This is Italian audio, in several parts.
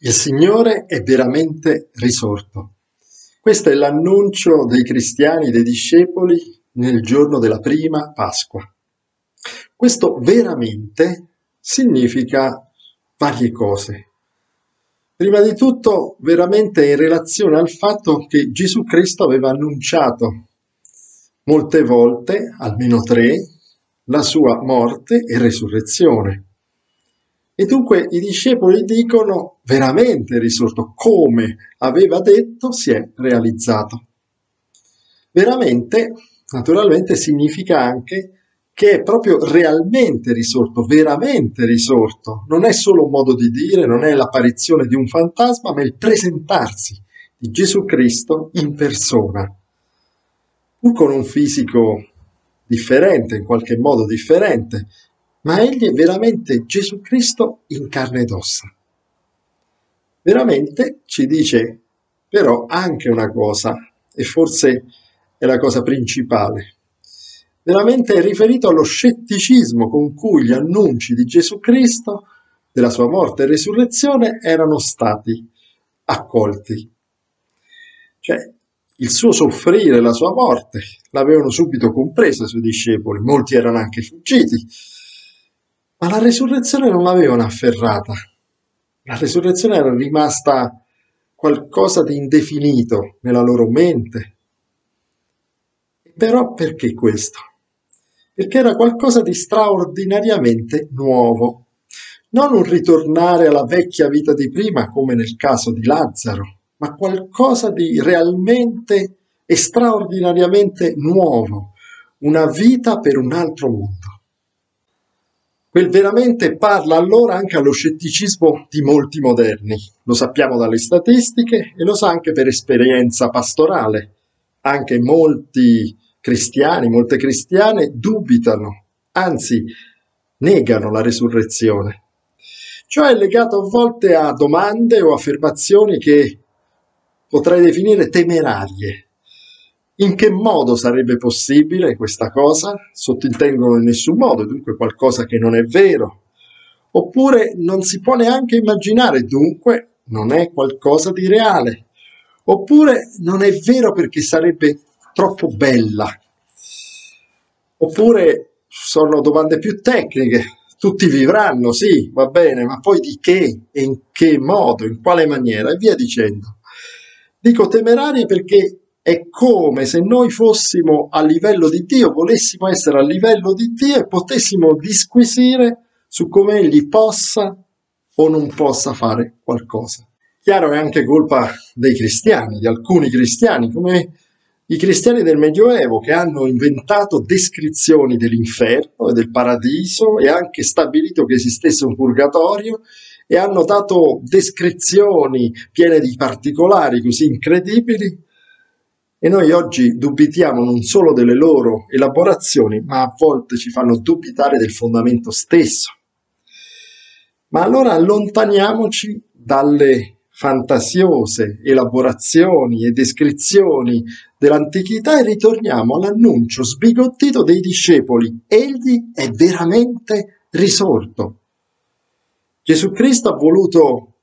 Il Signore è veramente risorto. Questo è l'annuncio dei cristiani, dei discepoli, nel giorno della prima Pasqua. Questo veramente significa varie cose. Prima di tutto, veramente in relazione al fatto che Gesù Cristo aveva annunciato molte volte, almeno tre, la sua morte e resurrezione. E dunque i discepoli dicono veramente risorto, come aveva detto si è realizzato. Veramente, naturalmente, significa anche che è proprio realmente risorto, veramente risorto. Non è solo un modo di dire, non è l'apparizione di un fantasma, ma il presentarsi di Gesù Cristo in persona, pur con un fisico differente, in qualche modo differente, ma egli è veramente Gesù Cristo in carne ed ossa. Veramente ci dice però anche una cosa, e forse è la cosa principale. Veramente è riferito allo scetticismo con cui gli annunci di Gesù Cristo, della sua morte e resurrezione, erano stati accolti. Cioè, il suo soffrire, la sua morte, l'avevano subito compresa i suoi discepoli, molti erano anche fuggiti, ma la resurrezione non l'avevano afferrata. La resurrezione era rimasta qualcosa di indefinito nella loro mente. Però perché questo? Perché era qualcosa di straordinariamente nuovo. Non un ritornare alla vecchia vita di prima come nel caso di Lazzaro, ma qualcosa di realmente e straordinariamente nuovo, una vita per un altro mondo. Quel veramente parla allora anche allo scetticismo di molti moderni, lo sappiamo dalle statistiche e lo sa anche per esperienza pastorale. Anche molti cristiani, molte cristiane dubitano, anzi negano la resurrezione. Ciò è legato a volte a domande o affermazioni che potrei definire temerarie. In che modo sarebbe possibile questa cosa? Sottintengono in nessun modo, dunque qualcosa che non è vero. Oppure non si può neanche immaginare, dunque non è qualcosa di reale. Oppure non è vero perché sarebbe troppo bella. Oppure sono domande più tecniche. Tutti vivranno, sì, va bene, ma poi di che e in che modo, in quale maniera e via dicendo. Dico temerarie perché è come se noi fossimo a livello di Dio, volessimo essere a livello di Dio e potessimo disquisire su come egli possa o non possa fare qualcosa. Chiaro è anche colpa dei cristiani, di alcuni cristiani, come i cristiani del Medioevo che hanno inventato descrizioni dell'inferno e del paradiso e anche stabilito che esistesse un purgatorio e hanno dato descrizioni piene di particolari così incredibili e noi oggi dubitiamo non solo delle loro elaborazioni, ma a volte ci fanno dubitare del fondamento stesso. Ma allora allontaniamoci dalle fantasiose elaborazioni e descrizioni dell'antichità e ritorniamo all'annuncio sbigottito dei discepoli. Egli è veramente risorto. Gesù Cristo ha voluto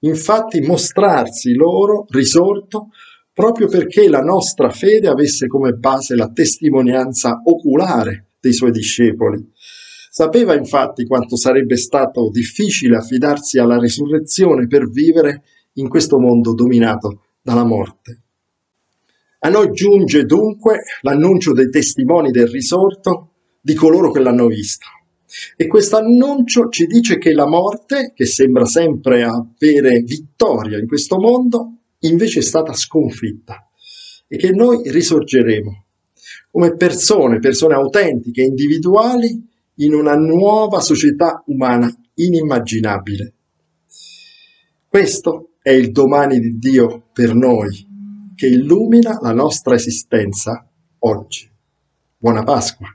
infatti mostrarsi loro risorto proprio perché la nostra fede avesse come base la testimonianza oculare dei suoi discepoli. Sapeva infatti quanto sarebbe stato difficile affidarsi alla risurrezione per vivere in questo mondo dominato dalla morte. A noi giunge dunque l'annuncio dei testimoni del risorto di coloro che l'hanno visto. E questo annuncio ci dice che la morte, che sembra sempre avere vittoria in questo mondo, invece è stata sconfitta e che noi risorgeremo come persone, persone autentiche, individuali, in una nuova società umana inimmaginabile. Questo è il domani di Dio per noi, che illumina la nostra esistenza oggi. Buona Pasqua!